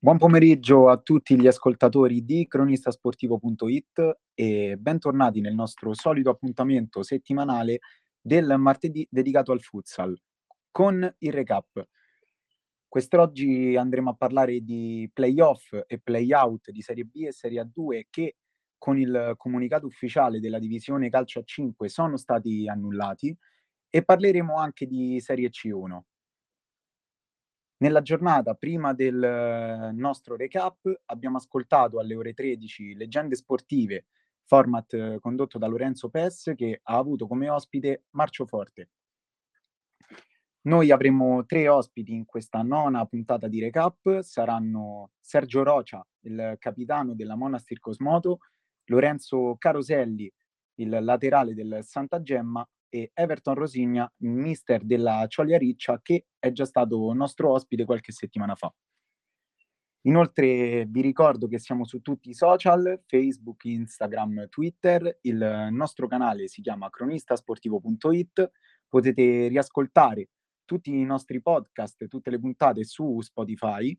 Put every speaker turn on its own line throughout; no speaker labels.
Buon pomeriggio a tutti gli ascoltatori di cronistasportivo.it e bentornati nel nostro solito appuntamento settimanale del martedì dedicato al futsal con il recap. Quest'oggi andremo a parlare di playoff e playout di Serie B e Serie A2 che con il comunicato ufficiale della divisione calcio a 5 sono stati annullati e parleremo anche di Serie C1. Nella giornata prima del nostro recap abbiamo ascoltato alle ore 13 Leggende Sportive, format condotto da Lorenzo Pes che ha avuto come ospite Marcio Forte. Noi avremo tre ospiti in questa nona puntata di recap, saranno Sergio Rocia, il capitano della Monastir Cosmoto, Lorenzo Caroselli, il laterale del Santa Gemma e Everton Rosigna, mister della Cioglia Riccia, che è già stato nostro ospite qualche settimana fa. Inoltre vi ricordo che siamo su tutti i social, Facebook, Instagram, Twitter, il nostro canale si chiama cronistasportivo.it, potete riascoltare tutti i nostri podcast, tutte le puntate su Spotify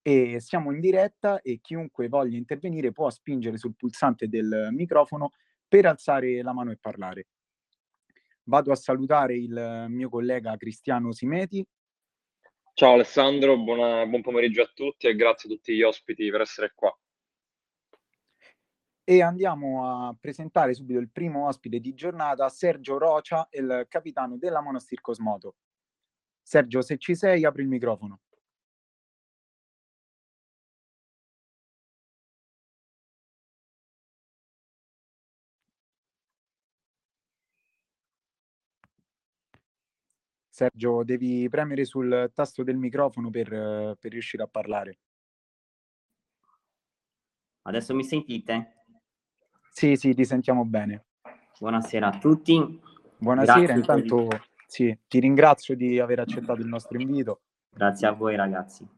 e siamo in diretta e chiunque voglia intervenire può spingere sul pulsante del microfono per alzare la mano e parlare. Vado a salutare il mio collega Cristiano Simeti.
Ciao Alessandro, buona, buon pomeriggio a tutti e grazie a tutti gli ospiti per essere qua.
E andiamo a presentare subito il primo ospite di giornata, Sergio Rocia, il capitano della Monastir Cosmoto. Sergio, se ci sei, apri il microfono. Sergio, devi premere sul tasto del microfono per, per riuscire a parlare.
Adesso mi sentite?
Sì, sì, ti sentiamo bene.
Buonasera a tutti.
Buonasera, Grazie intanto per... sì, ti ringrazio di aver accettato il nostro invito.
Grazie a voi ragazzi.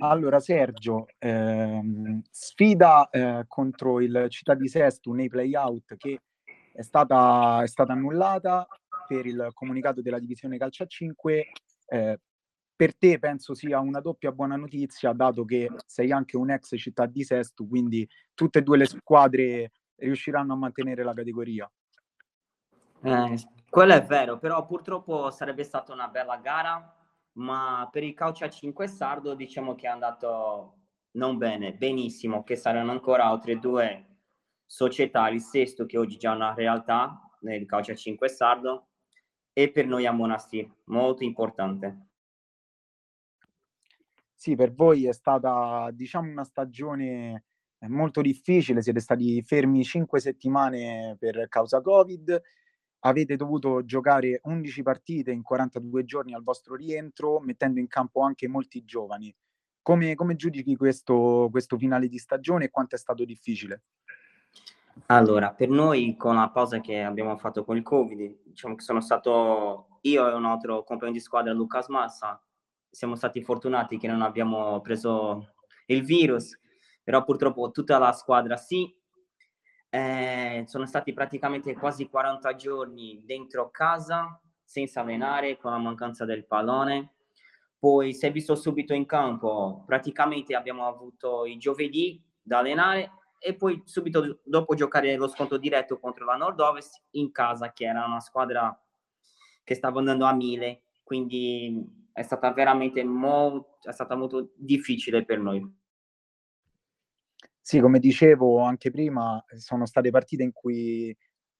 Allora Sergio, ehm, sfida eh, contro il Città di Sestu nei play-out che è stata, è stata annullata per il comunicato della divisione calcio a 5. Eh, per te penso sia una doppia buona notizia, dato che sei anche un ex città di Sesto, quindi tutte e due le squadre riusciranno a mantenere la categoria.
Eh, quello è vero, però purtroppo sarebbe stata una bella gara, ma per il calcio a 5 sardo diciamo che è andato non bene, benissimo, che saranno ancora altre due società, il sesto che oggi già è una realtà nel calcio a 5 sardo e per noi a Monastir, molto importante.
Sì, per voi è stata, diciamo, una stagione eh, molto difficile, siete stati fermi cinque settimane per causa Covid, avete dovuto giocare 11 partite in 42 giorni al vostro rientro, mettendo in campo anche molti giovani. Come, come giudichi questo, questo finale di stagione e quanto è stato difficile?
Allora, per noi con la pausa che abbiamo fatto con il Covid, diciamo che sono stato io e un altro compagno di squadra, Lucas Massa, siamo stati fortunati che non abbiamo preso il virus, però purtroppo tutta la squadra sì. Eh, sono stati praticamente quasi 40 giorni dentro casa, senza allenare, con la mancanza del pallone. Poi si è visto subito in campo, praticamente abbiamo avuto i giovedì da allenare e poi subito dopo giocare lo sconto diretto contro la Nord-Ovest in casa, che era una squadra che stava andando a mille, quindi è stata veramente molto, è stata molto difficile per noi.
Sì, come dicevo anche prima, sono state partite in cui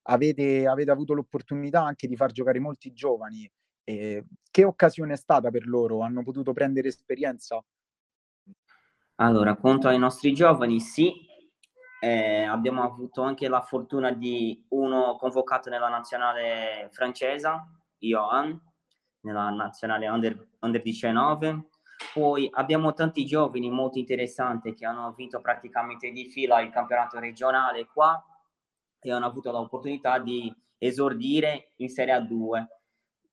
avete, avete avuto l'opportunità anche di far giocare molti giovani. Eh, che occasione è stata per loro? Hanno potuto prendere esperienza?
Allora, contro i nostri giovani, sì, eh, abbiamo avuto anche la fortuna di uno convocato nella nazionale francese, Johan, nella nazionale under, under 19. Poi abbiamo tanti giovani molto interessanti che hanno vinto praticamente di fila il campionato regionale qua e hanno avuto l'opportunità di esordire in Serie A2.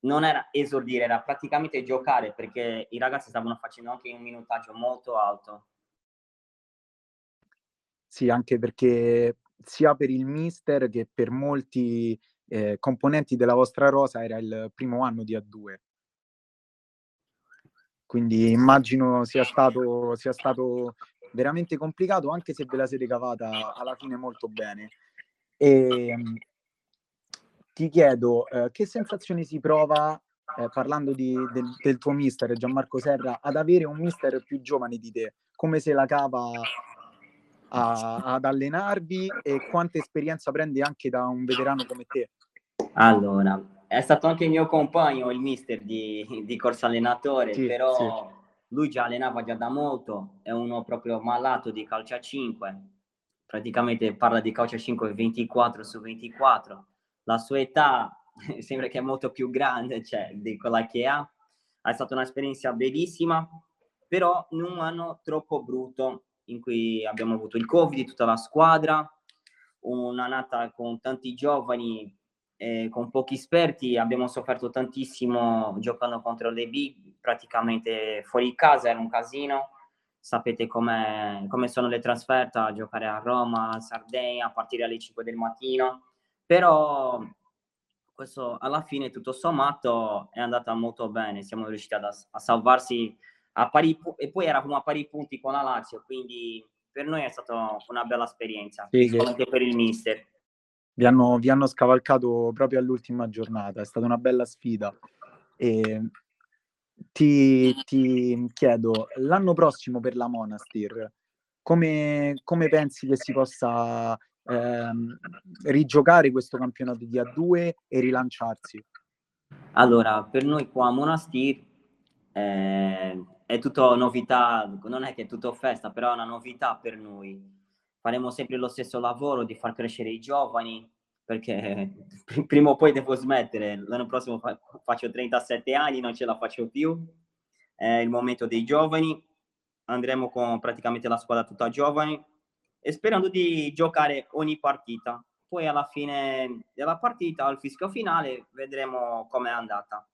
Non era esordire, era praticamente giocare perché i ragazzi stavano facendo anche un minutaggio molto alto
sì, anche perché sia per il mister che per molti eh, componenti della vostra rosa era il primo anno di A2. quindi immagino sia stato, sia stato veramente complicato, anche se ve la siete cavata alla fine molto bene. E, ehm, ti chiedo eh, che sensazione si prova, eh, parlando di, del, del, tuo mister Gianmarco Serra, ad avere un mister più giovane di te? Come se la cava a, ad allenarvi e quanta esperienza prende anche da un veterano come te?
Allora, è stato anche il mio compagno, il mister di, di corso allenatore, sì, però sì. lui già allenava già da molto, è uno proprio malato di calcio a 5, praticamente parla di calcio a 5 24 su 24, la sua età sembra che è molto più grande cioè, di quella che ha, è stata un'esperienza bellissima, però in un anno troppo brutto in cui abbiamo avuto il Covid, tutta la squadra, un'annata con tanti giovani, eh, con pochi esperti, abbiamo sofferto tantissimo giocando contro le big, praticamente fuori casa, era un casino. Sapete come sono le trasferte a giocare a Roma, a Sardegna, a partire alle 5 del mattino. Però questo alla fine tutto sommato è andata molto bene, siamo riusciti a, a salvarsi pari e poi eravamo a pari punti con la Lazio, quindi per noi è stata una bella esperienza, sì, anche per il mister.
Vi hanno, vi hanno, scavalcato proprio all'ultima giornata, è stata una bella sfida. E ti, ti chiedo, l'anno prossimo per la Monastir, come, come pensi che si possa ehm, rigiocare questo campionato di A2 e rilanciarsi?
Allora, per noi qua a Monastir eh, è tutto novità, non è che è tutto festa, però è una novità per noi. Faremo sempre lo stesso lavoro di far crescere i giovani, perché prima o poi devo smettere. L'anno prossimo fa- faccio 37 anni, non ce la faccio più. È il momento dei giovani. Andremo con praticamente la squadra tutta giovani e sperando di giocare ogni partita. Poi alla fine della partita, al fischio finale, vedremo com'è andata.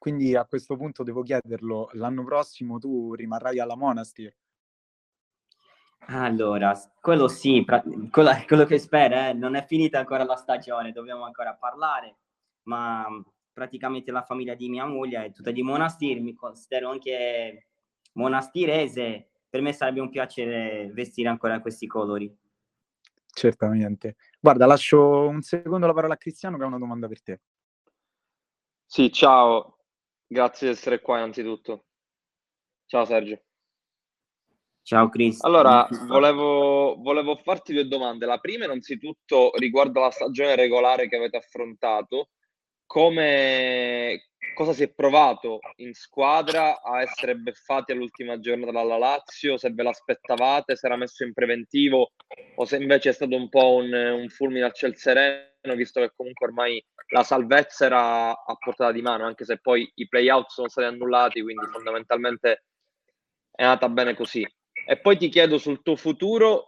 Quindi a questo punto devo chiederlo, l'anno prossimo tu rimarrai alla Monastir?
Allora, quello sì, pra- quello, quello, che spero, eh, non è finita ancora la stagione, dobbiamo ancora parlare, ma praticamente la famiglia di mia moglie è tutta di Monastir, mi considero anche monastirese, per me sarebbe un piacere vestire ancora questi colori.
Certamente. Guarda, lascio un secondo la parola a Cristiano che ha una domanda per te.
Sì, ciao, Grazie di essere qua innanzitutto. Ciao Sergio.
Ciao Chris.
Allora, volevo, volevo, farti due domande. La prima innanzitutto riguardo la stagione regolare che avete affrontato. Come, cosa si è provato in squadra a essere beffati all'ultima giornata dalla Lazio? Se ve l'aspettavate, se era messo in preventivo o se invece è stato un po' un, un fulmine al ciel sereno, visto che comunque ormai la salvezza era a portata di mano, anche se poi i playout sono stati annullati, quindi fondamentalmente è andata bene così. E poi ti chiedo sul tuo futuro,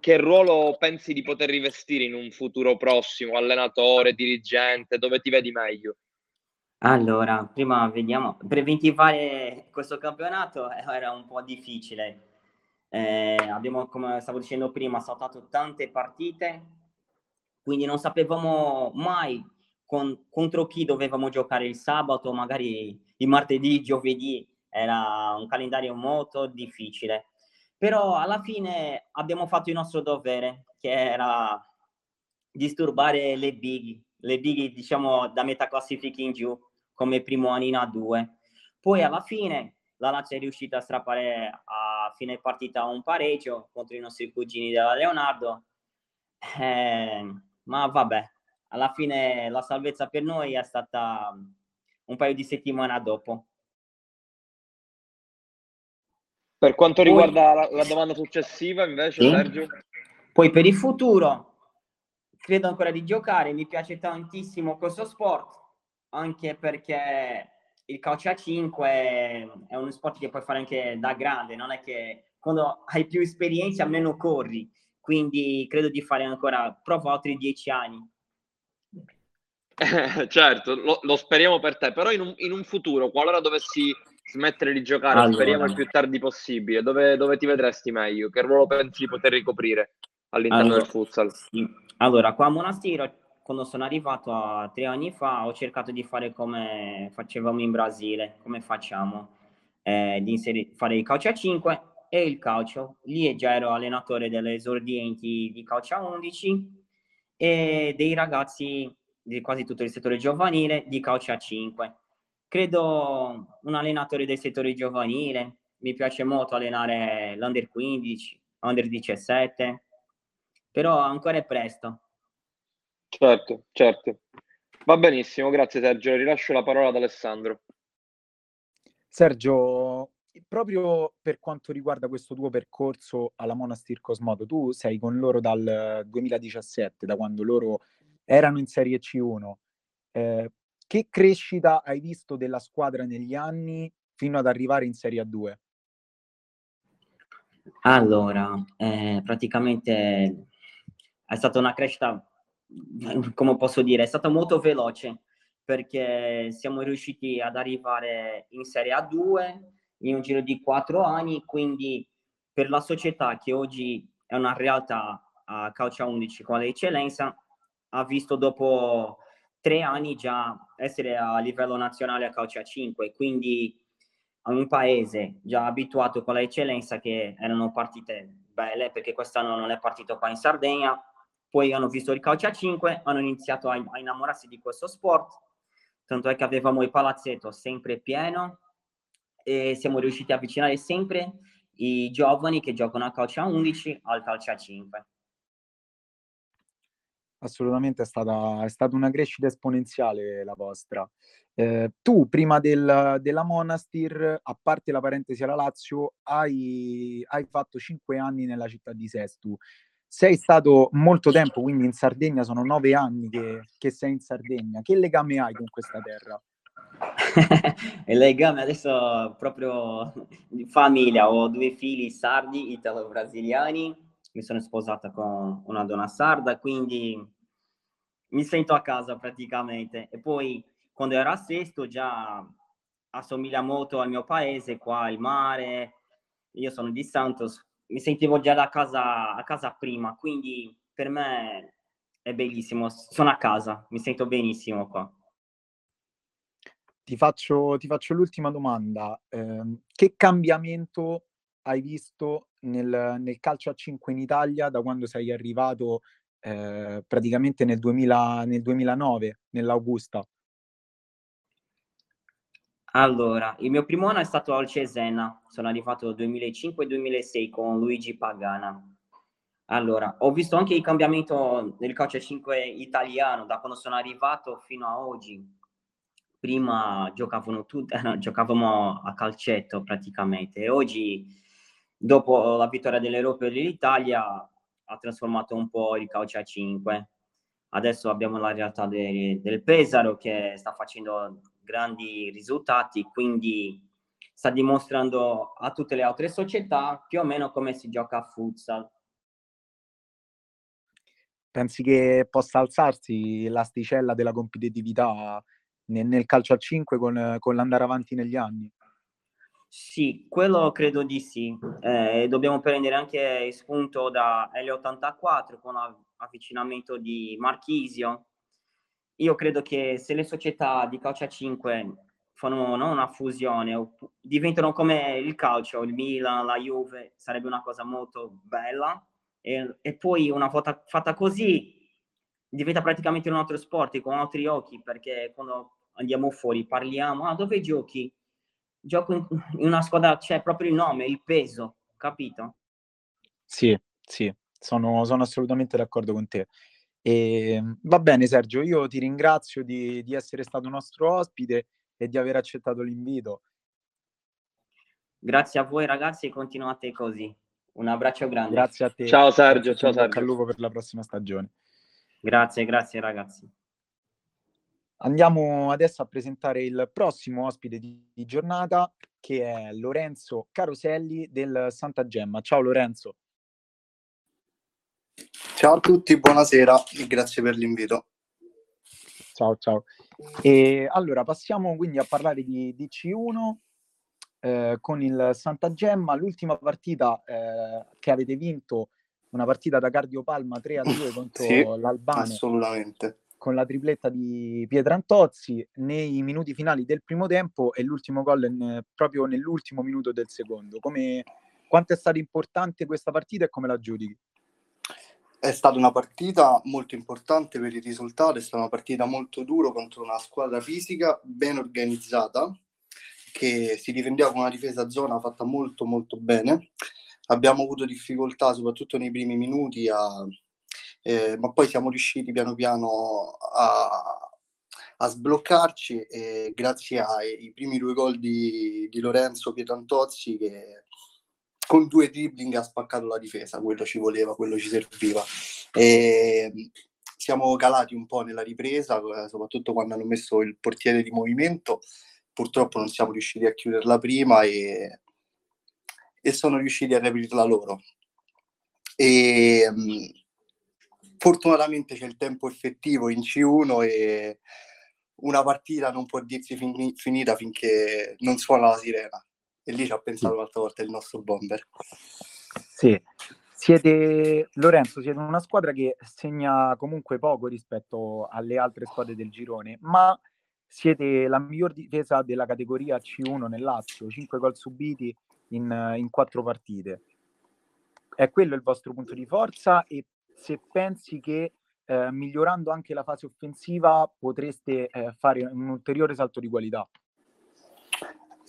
che ruolo pensi di poter rivestire in un futuro prossimo, allenatore, dirigente, dove ti vedi meglio?
Allora, prima vediamo, preventivare questo campionato era un po' difficile. Eh, abbiamo, come stavo dicendo prima, saltato tante partite, quindi non sapevamo mai con, contro chi dovevamo giocare il sabato, magari il martedì, giovedì, era un calendario molto difficile. Però alla fine abbiamo fatto il nostro dovere, che era disturbare le big, le big diciamo da metà classifica in giù, come primo anno in A2. Poi alla fine la Lazio è riuscita a strappare a fine partita un pareggio contro i nostri cugini della Leonardo. Eh, ma vabbè, alla fine la salvezza per noi è stata un paio di settimane dopo.
Per quanto riguarda Poi, la, la, domanda successiva, invece, sì? Sergio?
Poi per il futuro, credo ancora di giocare, mi piace tantissimo questo sport, anche perché il calcio a 5 è uno sport che puoi fare anche da grande, non è che quando hai più esperienza meno corri, quindi credo di fare ancora, provo altri dieci anni.
certo, lo, lo, speriamo per te, però in un, in un, futuro, qualora dovessi smettere di giocare, allora. speriamo il più tardi possibile, dove, dove, ti vedresti meglio? Che ruolo pensi di poter ricoprire all'interno allora, del futsal?
Sì. Allora, qua a Monastiro, quando sono arrivato a tre anni fa, ho cercato di fare come facevamo in Brasile, come facciamo, eh, di inserire, fare il calcio a 5 e il calcio. Lì già ero allenatore delle esordienti di calcio a 11 e dei ragazzi di quasi tutto il settore giovanile di calcio a 5. Credo un allenatore del settore giovanile, mi piace molto allenare l'under 15, under 17, però ancora è presto.
Certo, certo. Va benissimo, grazie Sergio. Rilascio la parola ad Alessandro.
Sergio, proprio per quanto riguarda questo tuo percorso alla Monastir Cosmodo, tu sei con loro dal 2017, da quando loro erano in Serie C1. Eh, che crescita hai visto della squadra negli anni fino ad arrivare in Serie A2?
Allora, eh, praticamente è stata una crescita come posso dire, è stata molto veloce perché siamo riusciti ad arrivare in Serie A2 in un giro di quattro anni, quindi per la società che oggi è una realtà a calcio a 11 con l'eccellenza, ha visto dopo tre anni già essere a livello nazionale a calcio a 5, quindi un paese già abituato con l'eccellenza che erano partite belle, perché quest'anno non è partito qua in Sardegna, poi hanno visto il calcio a 5, hanno iniziato a, a innamorarsi di questo sport, tanto è che avevamo il palazzetto sempre pieno e siamo riusciti a avvicinare sempre i giovani che giocano a calcio a 11 al calcio a 5.
Assolutamente è stata, è stata una crescita esponenziale la vostra. Eh, tu prima del, della Monastir, a parte la parentesi alla Lazio, hai, hai fatto 5 anni nella città di Sestu sei stato molto tempo, quindi in Sardegna, sono nove anni che, che sei in Sardegna. Che legame hai con questa terra?
il legame adesso proprio di famiglia, ho due figli sardi, italo-brasiliani, mi sono sposata con una donna sarda, quindi mi sento a casa praticamente. E poi quando ero a Sesto già assomiglia molto al mio paese, qua il mare, io sono di Santos, mi sentivo già da casa, a casa prima, quindi per me è bellissimo, sono a casa, mi sento benissimo qua.
Ti faccio, ti faccio l'ultima domanda. Eh, che cambiamento hai visto nel, nel, calcio a 5 in Italia da quando sei arrivato eh, praticamente nel, 2000, nel 2009, nell'Augusta?
Allora, il mio primo anno è stato al Cesena, sono arrivato nel 2005-2006 con Luigi Pagana. Allora, ho visto anche il cambiamento nel calcio 5 italiano da quando sono arrivato fino a oggi. Prima giocavano tutti, giocavamo a calcetto praticamente e oggi, dopo la vittoria dell'Europa dell'Italia, ha trasformato un po' il calcio a 5. Adesso abbiamo la realtà de, del Pesaro che sta facendo grandi risultati, quindi sta dimostrando a tutte le altre società più o meno come si gioca a futsal.
Pensi che possa alzarsi l'asticella della competitività nel, nel calcio a 5 con, con l'andare avanti negli anni?
Sì, quello credo di sì. Eh, dobbiamo prendere anche spunto da L84 con l'avvicinamento di Marchisio, io credo che se le società di calcio a 5 fanno no, una fusione, diventano come il calcio, il Milan, la Juve, sarebbe una cosa molto bella. E, e poi una volta fatta così diventa praticamente un altro sport con altri occhi, perché quando andiamo fuori parliamo, ah dove giochi? Gioco in, in una squadra, c'è proprio il nome, il peso, capito?
Sì, sì, sono, sono assolutamente d'accordo con te. E, ehm, va bene Sergio, io ti ringrazio di, di essere stato nostro ospite e di aver accettato l'invito.
Grazie a voi ragazzi e continuate così. Un abbraccio grande.
Grazie a te.
Ciao Sergio, ciao Sergio.
Al lupo per la prossima stagione.
Grazie, grazie ragazzi.
Andiamo adesso a presentare il prossimo ospite di, di giornata che è Lorenzo Caroselli del Santa Gemma. Ciao Lorenzo.
Ciao a tutti, buonasera e grazie per l'invito.
Ciao, ciao. E allora passiamo quindi a parlare di, di C1 eh, con il Santa Gemma. L'ultima partita eh, che avete vinto, una partita da Cardio Palma 3 a 2 contro
sì,
l'Albano.
Assolutamente.
Con la tripletta di Pietrantozzi nei minuti finali del primo tempo e l'ultimo gol in, proprio nell'ultimo minuto del secondo. Come, quanto è stata importante questa partita e come la giudichi?
È stata una partita molto importante per il risultato, è stata una partita molto dura contro una squadra fisica ben organizzata che si difendeva con una difesa zona fatta molto molto bene. Abbiamo avuto difficoltà soprattutto nei primi minuti a, eh, ma poi siamo riusciti piano piano a, a sbloccarci e grazie ai primi due gol di, di Lorenzo Pietantozzi che con due dribbling ha spaccato la difesa, quello ci voleva, quello ci serviva. E siamo calati un po' nella ripresa, soprattutto quando hanno messo il portiere di movimento. Purtroppo non siamo riusciti a chiuderla prima e, e sono riusciti a riaprirla loro. E, fortunatamente c'è il tempo effettivo in C1 e una partita non può dirsi fin- finita finché non suona la sirena. E lì ci ha pensato l'altra volta il nostro bomber.
Sì, siete Lorenzo, siete una squadra che segna comunque poco rispetto alle altre squadre del girone, ma siete la miglior difesa della categoria C1 nel Lazio, 5 gol subiti in, in 4 partite. È quello il vostro punto di forza e se pensi che eh, migliorando anche la fase offensiva potreste eh, fare un ulteriore salto di qualità.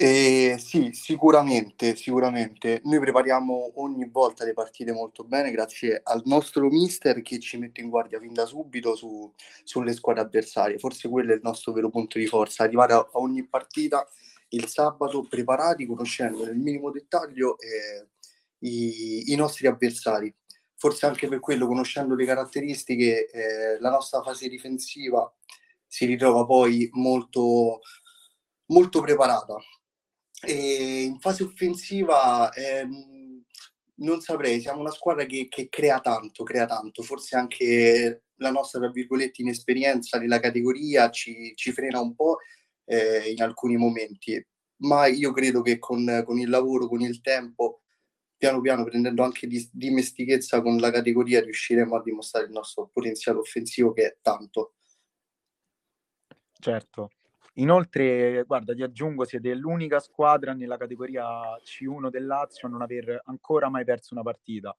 Eh, sì, sicuramente, sicuramente. Noi prepariamo ogni volta le partite molto bene grazie al nostro mister che ci mette in guardia fin da subito su, sulle squadre avversarie. Forse quello è il nostro vero punto di forza, arrivare a, ogni partita il sabato preparati, conoscendo nel minimo dettaglio eh, i, i nostri avversari forse anche per quello, conoscendo le caratteristiche, eh, la nostra fase difensiva si ritrova poi molto, molto preparata. E in fase offensiva ehm, non saprei, siamo una squadra che, che, crea tanto, crea tanto, forse anche la nostra, tra virgolette, inesperienza nella categoria ci, ci frena un po' eh, in alcuni momenti, ma io credo che con, con il lavoro, con il tempo, piano piano prendendo anche di, dimestichezza con la categoria riusciremo a dimostrare il nostro potenziale offensivo che è tanto.
Certo. Inoltre, guarda, ti aggiungo, siete l'unica squadra nella categoria C1 del Lazio a non aver ancora mai perso una partita.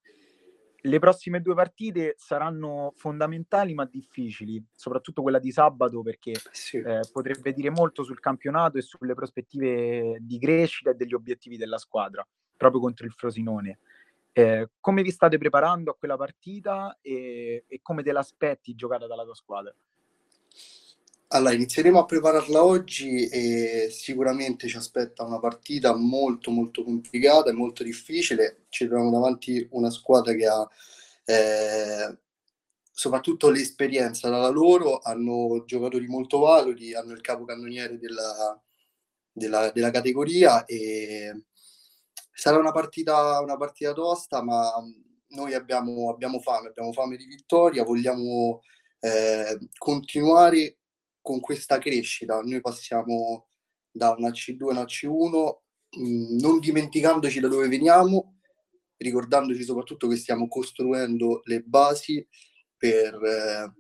Le prossime due partite saranno fondamentali ma difficili, soprattutto quella di sabato perché sì. eh, potrebbe dire molto sul campionato e sulle prospettive di crescita e degli obiettivi della squadra proprio contro il Frosinone. Eh, come vi state preparando a quella partita e, e come te l'aspetti giocata dalla tua squadra?
Allora, inizieremo a prepararla oggi e sicuramente ci aspetta una partita molto molto complicata e molto difficile. Ci troviamo davanti una squadra che ha eh, soprattutto l'esperienza dalla loro, hanno giocatori molto validi, hanno il capocannoniere della, della, della categoria e sarà una partita, una partita tosta, ma noi abbiamo, abbiamo fame, abbiamo fame di vittoria, vogliamo eh, continuare con questa crescita. Noi passiamo da una C2 a una C1, mh, non dimenticandoci da dove veniamo, ricordandoci soprattutto che stiamo costruendo le basi per, eh,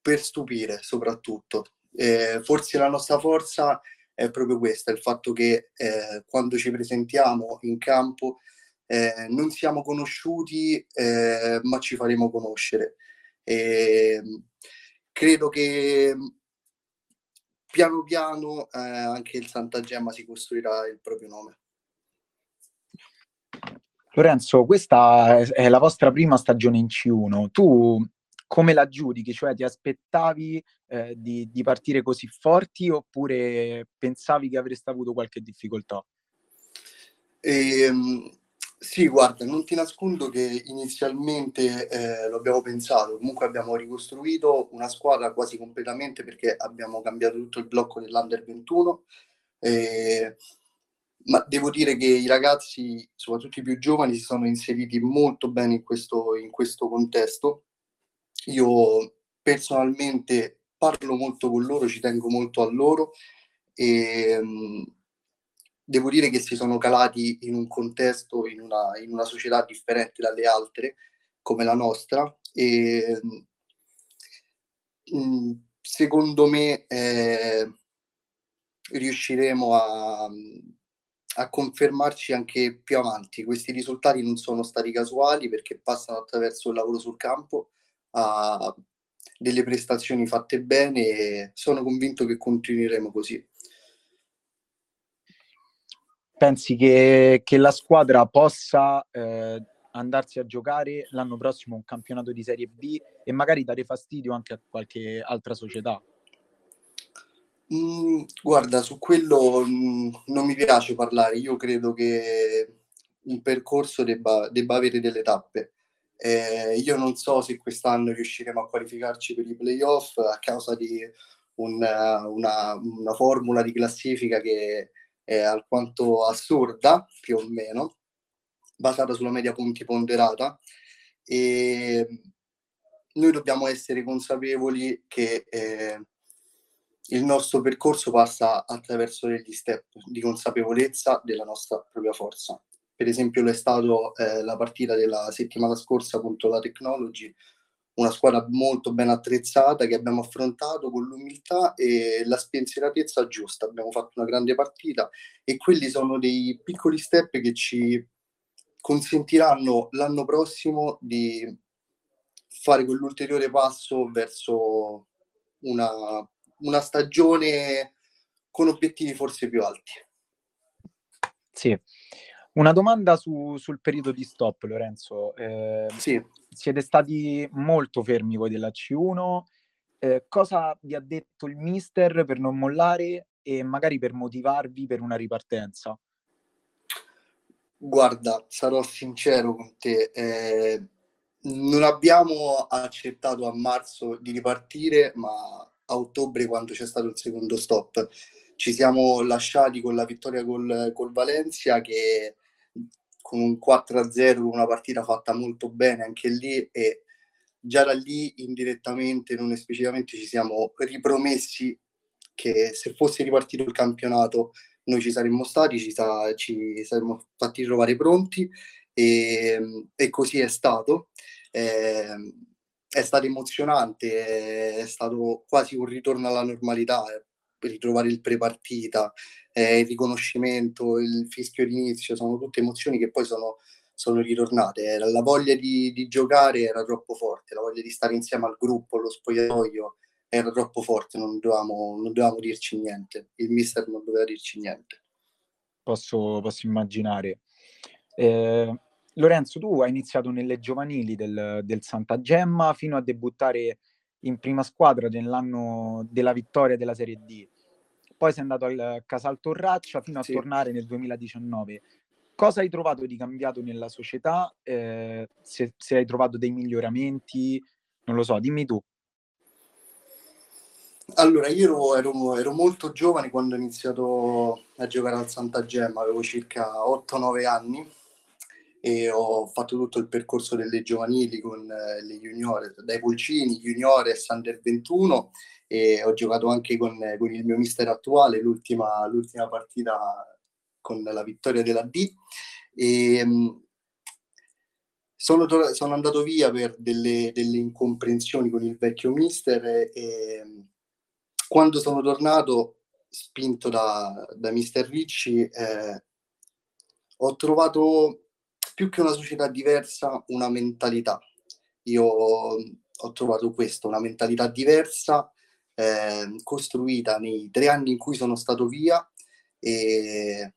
per stupire soprattutto. Eh, forse la nostra forza è proprio questa, il fatto che eh, quando ci presentiamo in campo eh, non siamo conosciuti, eh, ma ci faremo conoscere. E, credo che piano piano eh, anche il Santa Gemma si costruirà il proprio nome.
Lorenzo, questa è la vostra prima stagione in C1. Tu come la giudichi? Cioè ti aspettavi eh, di, di, partire così forti oppure pensavi che avreste avuto qualche difficoltà?
Ehm, sì, guarda, non ti nascondo che inizialmente eh, lo pensato, comunque abbiamo ricostruito una squadra quasi completamente perché abbiamo cambiato tutto il blocco dell'Under 21. Eh, ma devo dire che i ragazzi, soprattutto i più giovani, si sono inseriti molto bene in questo, in questo contesto io personalmente parlo molto con loro, ci tengo molto a loro e um, devo dire che si sono calati in un contesto, in una, in una società differente dalle altre come la nostra e um, mh, secondo me eh, riusciremo a, a confermarci anche più avanti. Questi risultati non sono stati casuali perché passano attraverso il lavoro sul campo a delle prestazioni fatte bene e sono convinto che continueremo così.
Pensi che, che la squadra possa eh, andarsi a giocare l'anno prossimo un campionato di Serie B e magari dare fastidio anche a qualche altra società?
Mm, guarda, su quello mm, non mi piace parlare. Io credo che un percorso debba, debba avere delle tappe. Eh, io non so se quest'anno riusciremo a qualificarci per i playoff a causa di una, una, una formula di classifica che è alquanto assurda, più o meno, basata sulla media punti ponderata. E noi dobbiamo essere consapevoli che eh, il nostro percorso passa attraverso degli step di consapevolezza della nostra propria forza. Per esempio, è stato eh, la partita della settimana scorsa contro la Technology, una squadra molto ben attrezzata che abbiamo affrontato con l'umiltà e la spensieratezza giusta. Abbiamo fatto una grande partita e quelli sono dei piccoli step che ci consentiranno l'anno prossimo di fare quell'ulteriore passo verso una una stagione con obiettivi forse più alti.
Sì. Una domanda su, sul periodo di stop, Lorenzo. Eh,
sì.
Siete stati molto fermi voi della C1. Eh, cosa vi ha detto il mister per non mollare e magari per motivarvi per una ripartenza?
Guarda, sarò sincero con te. Eh, non abbiamo accettato a marzo di ripartire, ma a ottobre quando c'è stato il secondo stop. Ci siamo lasciati con la vittoria col, col Valencia che con un 4-0, una partita fatta molto bene anche lì e già da lì indirettamente, non esplicitamente, ci siamo ripromessi che se fosse ripartito il campionato noi ci saremmo stati, ci, sa, ci saremmo fatti trovare pronti e, e così è stato. Eh, è stato emozionante, è stato quasi un ritorno alla normalità, eh, ritrovare il prepartita, eh, il riconoscimento, il fischio d'inizio, sono tutte emozioni che poi sono, sono ritornate. La voglia di, di, giocare era troppo forte, la voglia di stare insieme al gruppo, allo spogliatoio era troppo forte, non dovevamo, non dovevamo dirci niente, il mister non doveva dirci niente.
Posso, posso immaginare. Eh, Lorenzo, tu hai iniziato nelle giovanili del, del Santa Gemma fino a debuttare in prima squadra nell'anno della vittoria della Serie D. Poi sei andato al Casal Torraccia fino a sì. tornare nel 2019. Cosa hai trovato di cambiato nella società? Eh, se, se, hai trovato dei miglioramenti? Non lo so, dimmi tu.
Allora, io ero, ero molto giovane quando ho iniziato a giocare al Santa Gemma, avevo circa 8-9 anni e ho fatto tutto il percorso delle giovanili con eh, le juniore, dai Pulcini, juniores, under 21 e ho giocato anche con, con il mio mister attuale, l'ultima, l'ultima partita con la vittoria della D. E, um, sono, to- sono, andato via per delle, delle, incomprensioni con il vecchio mister e, e quando sono tornato, spinto da, da mister Ricci, eh, ho trovato più che una società diversa, una mentalità. Io ho trovato questo, una mentalità diversa, eh, costruita nei tre anni in cui sono stato via e,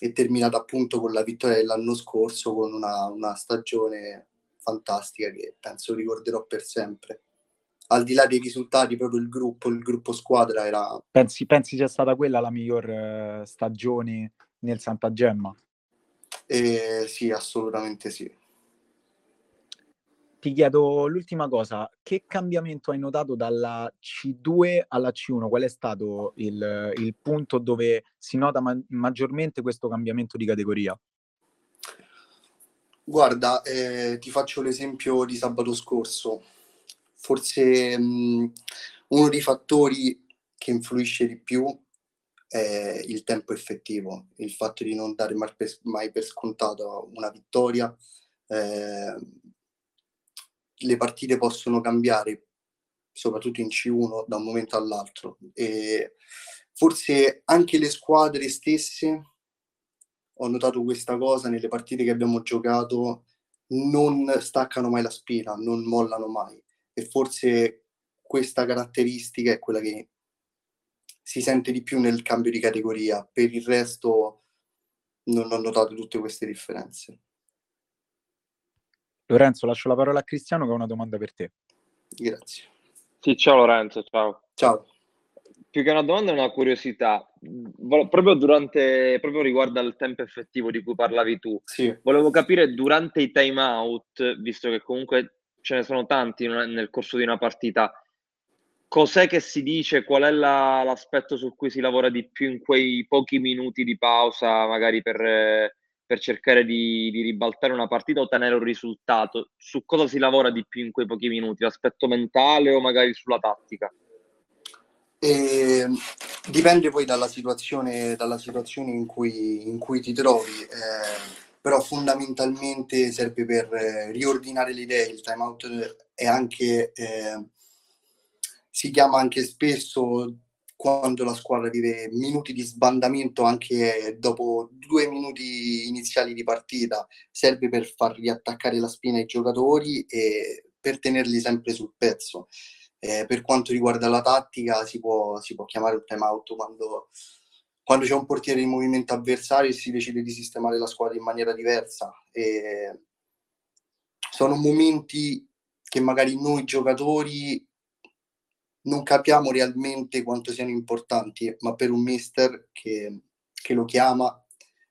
e terminata appunto con la vittoria dell'anno scorso, con una, una stagione fantastica che penso ricorderò per sempre al di là dei risultati, proprio il gruppo, il gruppo squadra era.
Pensi, pensi sia stata quella la miglior eh, stagione nel Santa Gemma?
Eh, sì, assolutamente sì.
Ti chiedo l'ultima cosa, che cambiamento hai notato dalla C2 alla C1? Qual è stato il, il punto dove si nota ma- maggiormente questo cambiamento di categoria?
Guarda, eh, ti faccio l'esempio di sabato scorso. Forse mh, uno dei fattori che influisce di più è il tempo effettivo, il fatto di non dare mai per, mai per scontato una vittoria. Eh, le partite possono cambiare soprattutto in C1, da un momento all'altro. E forse anche le squadre stesse, ho notato questa cosa nelle partite che abbiamo giocato, non staccano mai la spina, non mollano mai. E forse questa caratteristica è quella che si sente di più nel cambio di categoria. Per il resto non ho notato tutte queste differenze.
Lorenzo, lascio la parola a Cristiano che ha una domanda per te.
Grazie.
Sì, ciao Lorenzo, ciao.
Ciao.
Più che una domanda è una curiosità, proprio durante, proprio riguardo al tempo effettivo di cui parlavi tu.
Sì.
Volevo capire durante i time out, visto che comunque ce ne sono tanti nel corso di una partita, cos'è che si dice, qual è la, l'aspetto su cui si lavora di più in quei pochi minuti di pausa, magari per, per cercare di, di, ribaltare una partita ottenere un risultato? Su cosa si lavora di più in quei pochi minuti? L'aspetto mentale o magari sulla tattica?
E dipende poi dalla situazione, dalla situazione in, cui, in cui ti trovi, eh, però fondamentalmente serve per riordinare le idee. Il timeout è anche eh, si chiama anche spesso quando la squadra vive minuti di sbandamento anche dopo due minuti iniziali di partita, serve per far riattaccare la spina ai giocatori e per tenerli sempre sul pezzo. Eh, per quanto riguarda la tattica, si può, si può chiamare un time out quando, quando, c'è un portiere in movimento avversario e si decide di sistemare la squadra in maniera diversa. E sono momenti che magari noi giocatori non capiamo realmente quanto siano importanti, ma per un mister che, che lo chiama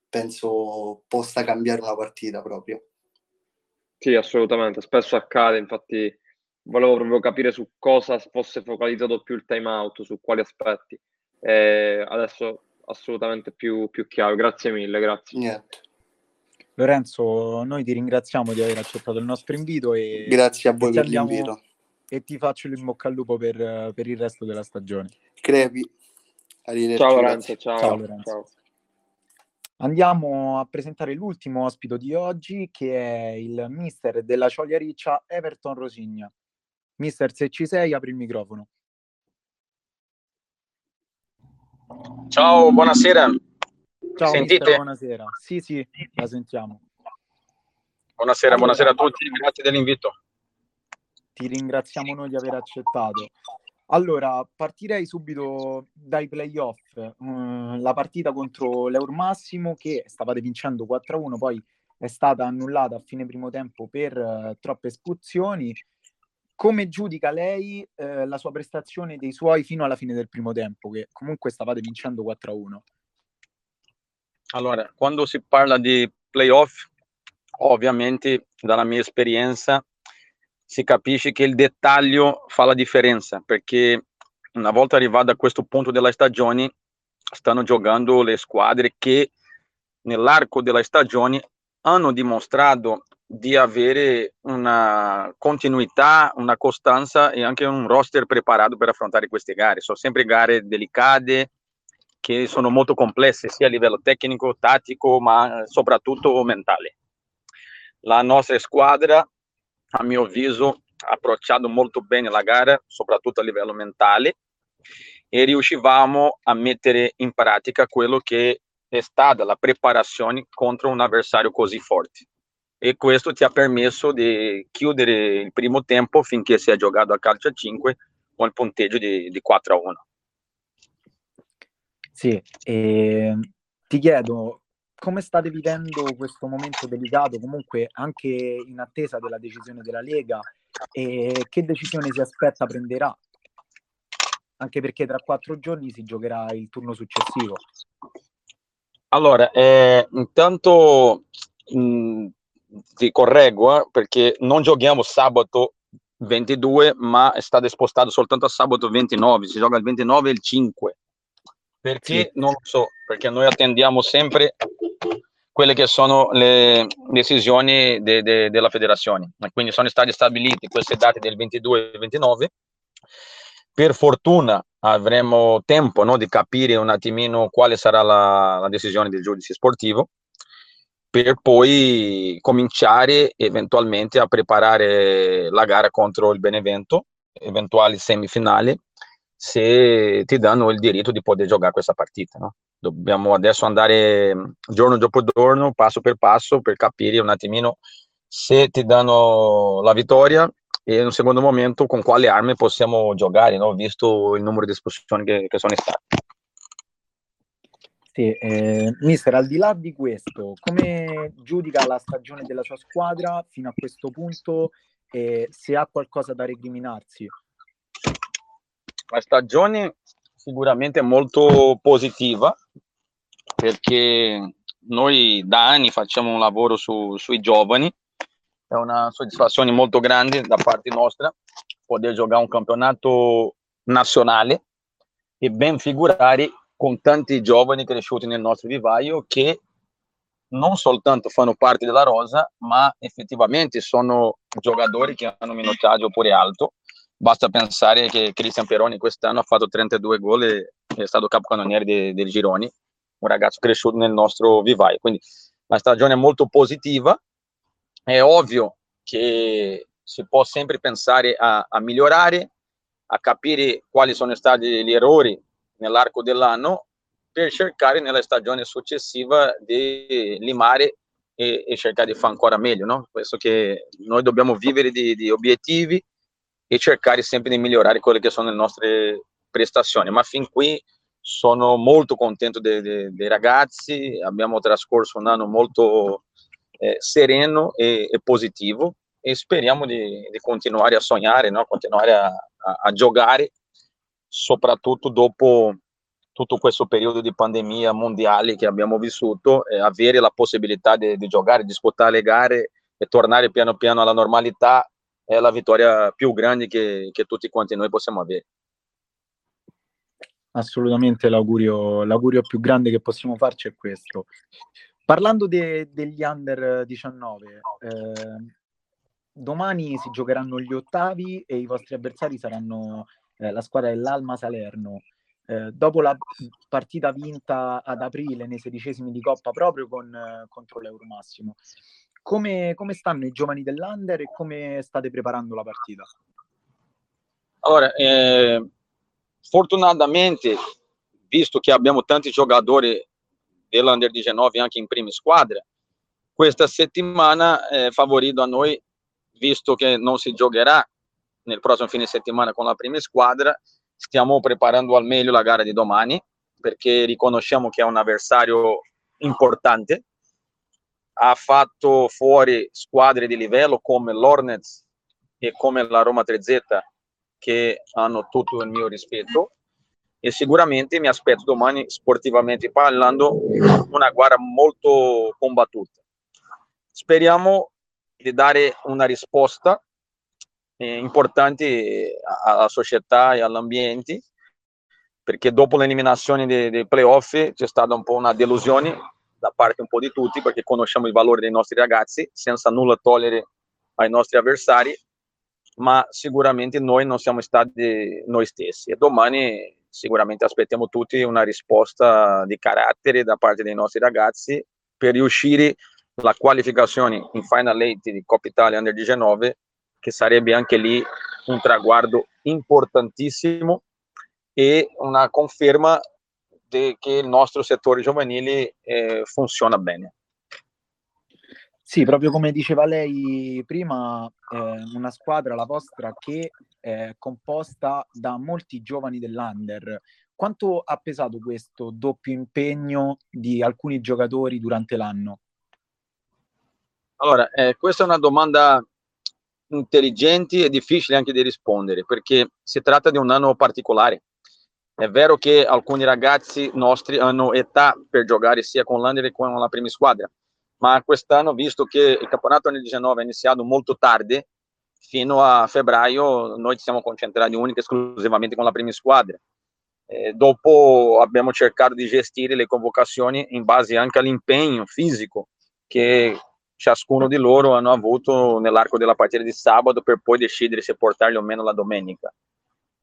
penso possa cambiare una partita proprio.
Sì, assolutamente, spesso accade, infatti volevo proprio capire su cosa fosse focalizzato più il time out, su quali aspetti. E adesso assolutamente più, più chiaro, grazie mille, grazie.
Niente.
Lorenzo, noi ti ringraziamo di aver accettato il nostro invito e
grazie a voi per l'invito
e ti faccio il bocca al lupo per, per il resto della stagione.
Crepi.
Ciao Lorenzo, ciao.
ciao Lorenzo. Ciao. Andiamo a presentare l'ultimo ospite di oggi che è il mister della Cioglia Riccia Everton Rosigna. Mister, se ci sei, apri il microfono.
Ciao, buonasera.
Ciao, Sentite? Mister, buonasera. Sì, sì, la sentiamo.
Buonasera, allora, buonasera a tutti, grazie dell'invito
ti ringraziamo noi di aver accettato. Allora, partirei subito dai playoff. Uh, la partita contro l'Eur Massimo che stavate vincendo 4-1, poi è stata annullata a fine primo tempo per uh, troppe espulsioni. Come giudica lei uh, la sua prestazione dei suoi fino alla fine del primo tempo, che comunque stavate vincendo 4-1?
Allora, quando si parla di playoff, ovviamente dalla mia esperienza si capisce che il dettaglio fa la differenza, perché una volta arrivato a questo punto della stagione, stanno giocando le squadre che nell'arco della stagione hanno dimostrato di avere una continuità, una costanza e anche un roster preparato per affrontare queste gare. Sono sempre gare delicate che sono molto complesse sia a livello tecnico, tattico, ma soprattutto mentale. La nostra squadra a mio avviso, approcciato molto bene la gara, soprattutto a livello mentale, e riuscivamo a mettere in pratica quello che è stata la preparazione contro un avversario così forte. E questo ti ha permesso di chiudere il primo tempo finché si è giocato a calcio a 5 con il punteggio di, di 4 a 1.
Sì, e ti chiedo, come state vivendo questo momento delicato, comunque anche in attesa della decisione della Lega e che decisione si aspetta prenderà? Anche perché tra quattro giorni si giocherà il turno successivo.
Allora, eh, intanto mh, mm, ti correggo eh, perché non giochiamo sabato 22, ma è stato spostato soltanto a sabato 29, si gioca il 29 e il 5. Perché sì. non lo so, perché noi attendiamo sempre quelle che sono le decisioni de, de, della federazione. Quindi sono state stabilite queste date del 22 e 29. Per fortuna avremo tempo no, di capire un attimino quale sarà la, la decisione del giudice sportivo per poi cominciare eventualmente a preparare la gara contro il Benevento eventuali semifinali se ti danno il diritto di poter giocare questa partita. No? Dobbiamo adesso andare giorno dopo giorno, passo per passo, per capire un attimino se ti danno la vittoria e in un secondo momento con quale armi possiamo giocare, no? visto il numero di espulsioni che, che sono state.
Sì, eh, mister, al di là di questo, come giudica la stagione della sua squadra fino a questo punto e se ha qualcosa da recriminarsi?
La stagione sicuramente molto positiva perché noi da anni facciamo un lavoro su, sui giovani, è una soddisfazione molto grande da parte nostra poter giocare un campionato nazionale e ben figurare con tanti giovani cresciuti nel nostro vivaio che non soltanto fanno parte della rosa, ma effettivamente sono giocatori che hanno minutaggio pure alto. Basta pensare che Cristian Peroni quest'anno ha fatto 32 gol e è stato capocannoniere del de Gironi, un ragazzo cresciuto nel nostro vivaio. Quindi la stagione è molto positiva. È ovvio che si può sempre pensare a, a migliorare, a capire quali sono stati gli errori nell'arco dell'anno per cercare nella stagione successiva di limare e, e, cercare di fare ancora meglio, no? Questo che noi dobbiamo vivere di, di, obiettivi e cercare sempre di migliorare quelle che sono le nostre prestazioni, ma fin qui sono molto contento dei, dei, dei ragazzi, abbiamo trascorso un anno molto eh, sereno e, e, positivo e speriamo di, di continuare a sognare, no? continuare a, a, a giocare soprattutto dopo tutto questo periodo di pandemia mondiale che abbiamo vissuto, eh, avere la possibilità di, di, giocare, disputare le gare e tornare piano piano alla normalità è la vittoria più grande che, che tutti quanti noi possiamo avere.
Assolutamente l'augurio, l'augurio più grande che possiamo farci è questo. Parlando de, degli under 19, eh, domani si giocheranno gli ottavi e i vostri avversari saranno eh, la squadra dell'Alma Salerno. Eh, dopo la partita vinta ad aprile nei sedicesimi di Coppa proprio con, contro l'Euromassimo, come, come stanno i giovani dell'Under e come state preparando la partita?
Allora, eh, fortunatamente, visto che abbiamo tanti giocatori dell'Under 19 anche in prima squadra, questa settimana è favorito a noi, visto che non si giocherà nel prossimo fine settimana con la prima squadra. Stiamo preparando al meglio la gara di domani perché riconosciamo che è un avversario importante. Ha fatto fuori squadre di livello come l'Ornez e come la Roma 3Z che hanno tutto il mio rispetto e sicuramente mi aspetto domani sportivamente parlando una gara molto combattuta. Speriamo di dare una risposta eh, importanti alla società e all'ambiente, perché dopo l'eliminazione dei, dei playoff c'è stata un po' una delusione da parte un po' di tutti, perché conosciamo il valore dei nostri ragazzi, senza nulla togliere ai nostri avversari, ma sicuramente noi non siamo stati noi stessi. E domani sicuramente aspettiamo tutti una risposta di carattere da parte dei nostri ragazzi per riuscire la qualificazione in Final 8 di Coppa Italia Under 19 che sarebbe anche lì un traguardo importantissimo e una conferma che il nostro settore giovanile eh, funziona bene.
Sì, proprio come diceva lei prima, eh, una squadra, la vostra, che è composta da molti giovani dell'Under. Quanto ha pesato questo doppio impegno di alcuni giocatori durante l'anno?
Allora, eh, questa è una domanda intelligenti e difficili anche di rispondere perché si tratta di un anno particolare. È vero che alcuni ragazzi nostri hanno età per giocare sia con l'Under che con la prima squadra, ma quest'anno, visto che il campionato nel 19 è iniziato molto tardi, fino a febbraio noi ci siamo concentrati unica e esclusivamente con la prima squadra. Eh, dopo abbiamo cercato di gestire le convocazioni in base anche all'impegno fisico che ciascuno di loro hanno avuto nell'arco della partita di sabato per poi decidere se portarli o meno la domenica.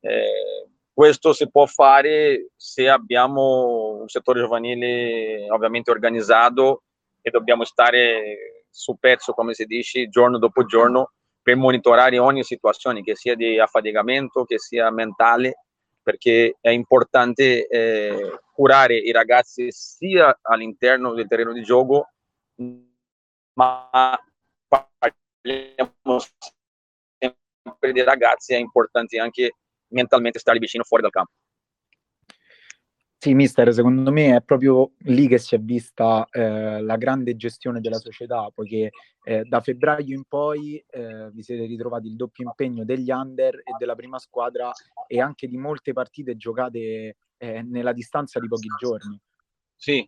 Eh, questo si può fare se abbiamo un settore giovanile ovviamente organizzato e dobbiamo stare su pezzo, come si dice, giorno dopo giorno per monitorare ogni situazione, che sia di affaticamento, che sia mentale, perché è importante eh, curare i ragazzi sia all'interno del terreno di gioco, ma parliamo sempre di ragazzi, è importante anche mentalmente stare vicino fuori dal campo.
Sì, mister, secondo me è proprio lì che si è vista eh, la grande gestione della società, poiché eh, da febbraio in poi eh, vi siete ritrovati il doppio impegno degli under e della prima squadra e anche di molte partite giocate eh, nella distanza di pochi giorni.
Sì,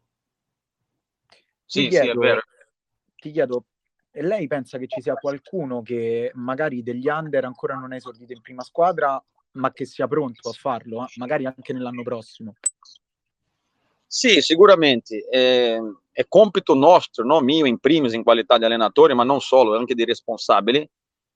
sì, ti chiedo, sì, è vero. Ti chiedo, lei pensa che ci sia qualcuno che magari degli under ancora non è esordito in prima squadra, ma che sia pronto a farlo, eh? magari anche nell'anno prossimo?
Sì, sicuramente. È, è compito nostro, no? mio in primis in qualità di allenatore, ma non solo, anche di responsabile,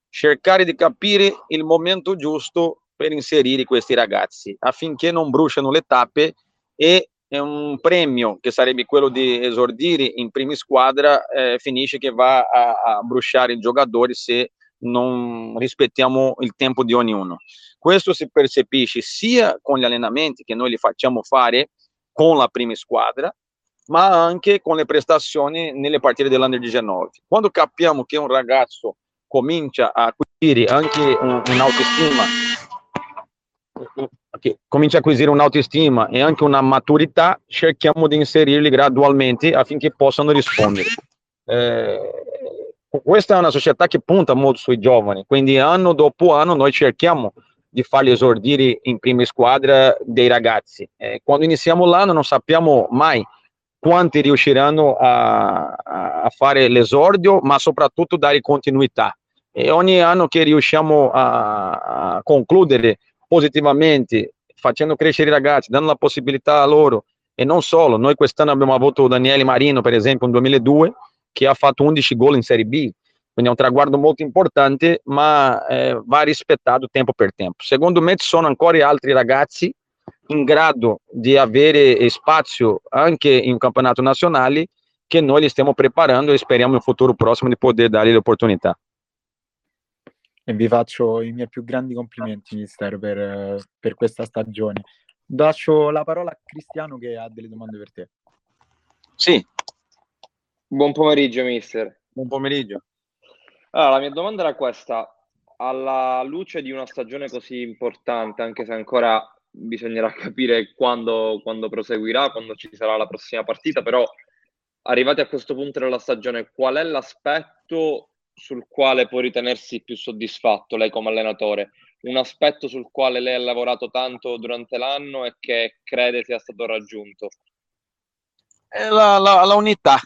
cercare di capire il momento giusto per inserire questi ragazzi affinché non bruciano le tappe e un premio che sarebbe quello di esordire in prima squadra eh, finisce che va a, a bruciare i giocatori se non rispettiamo il tempo di ognuno. Questo si percepisce sia con gli allenamenti che noi li facciamo fare con la prima squadra, ma anche con le prestazioni nelle partite dell'Under 19. Quando capiamo che un ragazzo comincia a acquisire anche un, un'autostima, che comincia a acquisire un'autostima e anche una maturità, cerchiamo di inserirli gradualmente affinché possano rispondere. Eh, questa è una società che punta molto sui giovani, quindi anno dopo anno noi cerchiamo di farli esordire in prima squadra dei ragazzi. Eh, quando iniziamo l'anno non sappiamo mai quanti riusciranno a, a fare l'esordio, ma soprattutto dare continuità. E ogni anno che riusciamo a, a concludere positivamente, facendo crescere i ragazzi, dando la possibilità a loro, e non solo, noi quest'anno abbiamo avuto Daniele Marino, per esempio, nel 2002, che ha fatto 11 gol in Serie B, quindi è un traguardo molto importante, ma eh, va rispettato tempo per tempo. Secondo me ci sono ancora altri ragazzi in grado di avere spazio anche in campionato nazionale che noi li stiamo preparando e speriamo in futuro prossimo di poter dare le opportunità.
E vi faccio i miei più grandi complimenti, mister, per, per questa stagione. Lascio la parola a Cristiano che ha delle domande per te.
Sì.
Buon pomeriggio, mister.
Buon pomeriggio.
Allora, la mia domanda era questa. Alla luce di una stagione così importante, anche se ancora bisognerà capire quando, quando proseguirà, quando ci sarà la prossima partita, però arrivati a questo punto della stagione, qual è l'aspetto sul quale può ritenersi più soddisfatto lei come allenatore? Un aspetto sul quale lei ha lavorato tanto durante l'anno e che crede sia stato raggiunto?
È la, la, la unità,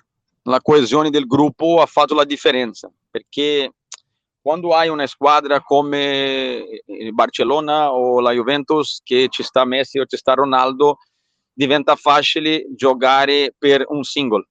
la coesione del gruppo ha fatto la differenza, perché quando hai una squadra come il Barcellona o la Juventus che ci sta Messi o ci sta Ronaldo, diventa facile giocare per un singolo.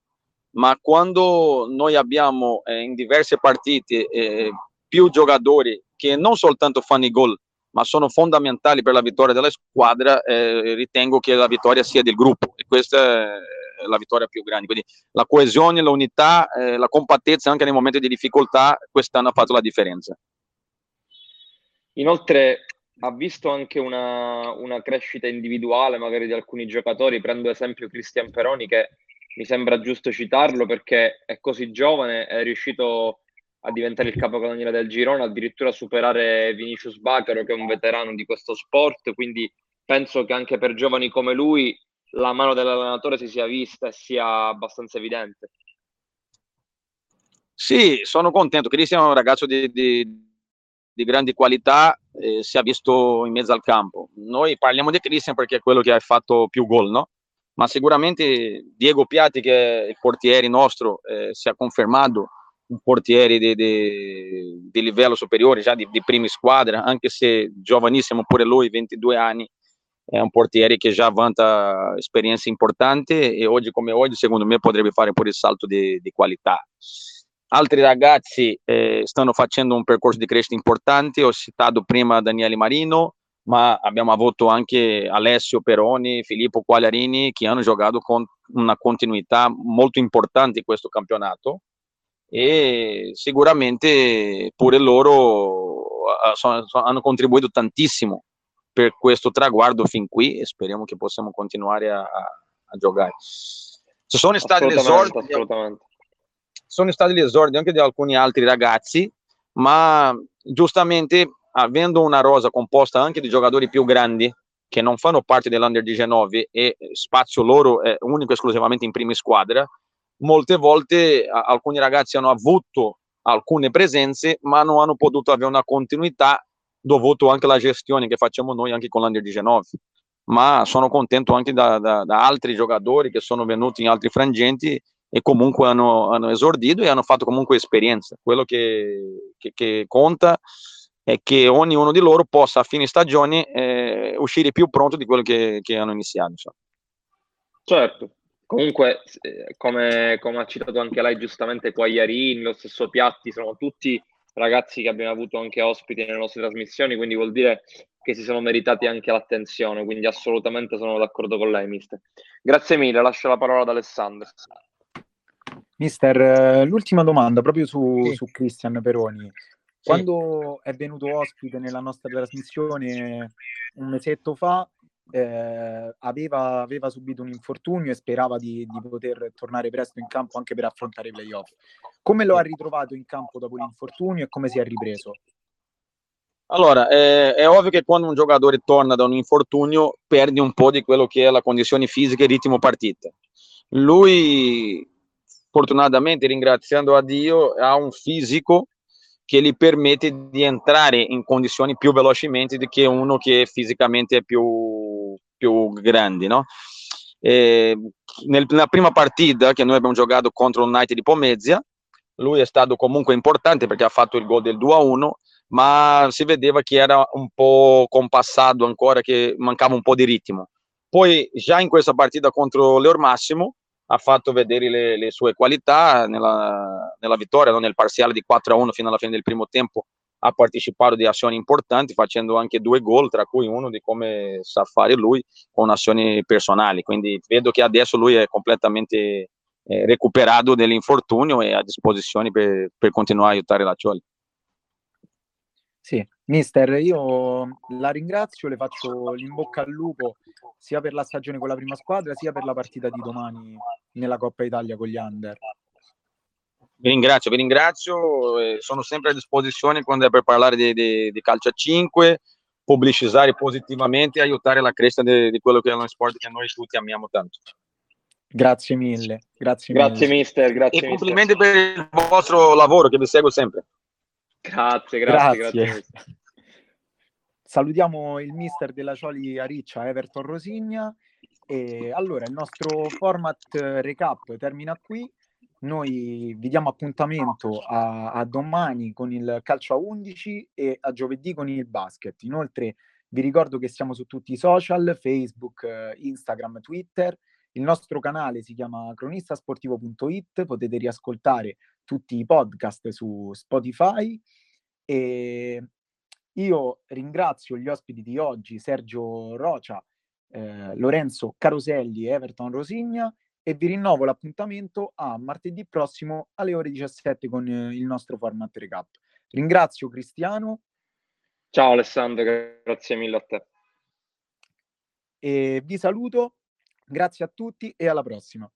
Ma quando noi abbiamo eh, in diverse partite eh, più giocatori che non soltanto fanno i gol, ma sono fondamentali per la vittoria della squadra, eh, ritengo che la vittoria sia del gruppo e questa è la vittoria più grande. Quindi la coesione, l'unità, eh, la compattezza anche nei momenti di difficoltà, quest'anno ha fatto la differenza.
Inoltre ha visto anche una, una crescita individuale magari di alcuni giocatori, prendo esempio Cristian Peroni che mi sembra giusto citarlo perché è così giovane, è riuscito a diventare il capocannoniere del girone, addirittura superare Vinicius Bacaro che è un veterano di questo sport, quindi penso che anche per giovani come lui la mano dell'allenatore si sia vista e sia abbastanza evidente.
Sì, sono contento. Cristian è un ragazzo di, di, di grandi qualità, eh, si è visto in mezzo al campo. Noi parliamo di Cristian perché è quello che ha fatto più gol, no? Ma sicuramente Diego Piatti, che è il portiere nostro, eh, si è confermato un portiere di, di, livello superiore, già di, di prima squadra, anche se giovanissimo pure lui, 22 anni, è un portiere che già vanta esperienza importante e oggi come oggi secondo me potrebbe fare pure il salto di, di qualità. Altri ragazzi eh, stanno facendo un percorso di crescita importante, ho citato prima Daniele Marino, ma abbiamo avuto anche Alessio Peroni, Filippo Quagliarini che hanno giocato con una continuità molto importante in questo campionato e sicuramente pure loro sono, hanno contribuito tantissimo per questo traguardo fin qui e speriamo che possiamo continuare a, a giocare. Ci sono stati gli esordi, sono stati gli esordi anche di alcuni altri ragazzi, ma giustamente avendo una rosa composta anche di giocatori più grandi che non fanno parte dell'Under 19 e spazio loro è unico e esclusivamente in prima squadra, molte volte alcuni ragazzi hanno avuto alcune presenze ma non hanno potuto avere una continuità dovuto anche alla gestione che facciamo noi anche con l'Under 19 ma sono contento anche da, da, da, altri giocatori che sono venuti in altri frangenti e comunque hanno, hanno esordito e hanno fatto comunque esperienza quello che, che, che conta è che ognuno di loro possa a fine stagione eh, uscire più pronto di quello che, che hanno iniziato. Insomma.
Certo, comunque come, come, ha citato anche lei giustamente Quagliarini, lo stesso Piatti, sono tutti ragazzi che abbiamo avuto anche ospiti nelle nostre trasmissioni, quindi vuol dire che si sono meritati anche l'attenzione, quindi assolutamente sono d'accordo con lei, mister. Grazie mille, lascio la parola ad Alessandro.
Mister, eh, l'ultima domanda proprio su, sì. su Cristian Peroni. Quando è venuto ospite nella nostra trasmissione un mesetto fa, eh, aveva, aveva, subito un infortunio e sperava di, di, poter tornare presto in campo anche per affrontare i playoff. Come lo ha ritrovato in campo dopo l'infortunio e come si è ripreso?
Allora, è, è, ovvio che quando un giocatore torna da un infortunio perdi un po' di quello che è la condizione fisica e ritmo partita. Lui, fortunatamente, ringraziando a Dio, ha un fisico che gli permette di entrare in condizioni più velocemente di che uno che fisicamente è più, più grande, no? E nel, nella prima partita che noi abbiamo giocato contro il United di Pomezia, lui è stato comunque importante perché ha fatto il gol del 2-1, ma si vedeva che era un po' compassato ancora, che mancava un po' di ritmo. Poi già in questa partita contro l'Eur Massimo ha fatto vedere le, le sue qualità nella, nella vittoria, no? nel parziale di 4-1 fino alla fine del primo tempo ha partecipato di azioni importanti facendo anche due gol, tra cui uno di come sa fare lui con azioni personali. Quindi vedo che adesso lui è completamente eh, recuperato dell'infortunio e a disposizione per, per continuare a aiutare la Cioli.
Sì, mister, io la ringrazio, le faccio l'in bocca al lupo sia per la stagione con la prima squadra, sia per la partita di domani nella Coppa Italia con gli Under.
Vi ringrazio, vi ringrazio, eh, sono sempre a disposizione quando è per parlare di, di, di calcio a 5, pubblicizzare positivamente e aiutare la crescita di, di, quello che è uno sport che noi tutti amiamo tanto.
Grazie mille, grazie,
grazie mille. mister, grazie.
E complimenti per il vostro lavoro che vi seguo sempre.
Grazie, grazie, grazie. grazie.
Salutiamo il mister della Cioli a Riccia, Everton Rosigna. E allora il nostro format recap termina qui. Noi vi diamo appuntamento a, a, domani con il calcio a 11 e a giovedì con il basket. Inoltre vi ricordo che siamo su tutti i social, Facebook, Instagram, Twitter. Il nostro canale si chiama cronistasportivo.it, potete riascoltare tutti i podcast su Spotify e io ringrazio gli ospiti di oggi, Sergio Rocia, eh, Lorenzo Caroselli e Everton Rosigna e vi rinnovo l'appuntamento a martedì prossimo alle ore 17 con eh, il nostro format recap. Ringrazio Cristiano.
Ciao Alessandro, grazie mille a te.
E vi saluto, grazie a tutti e alla prossima.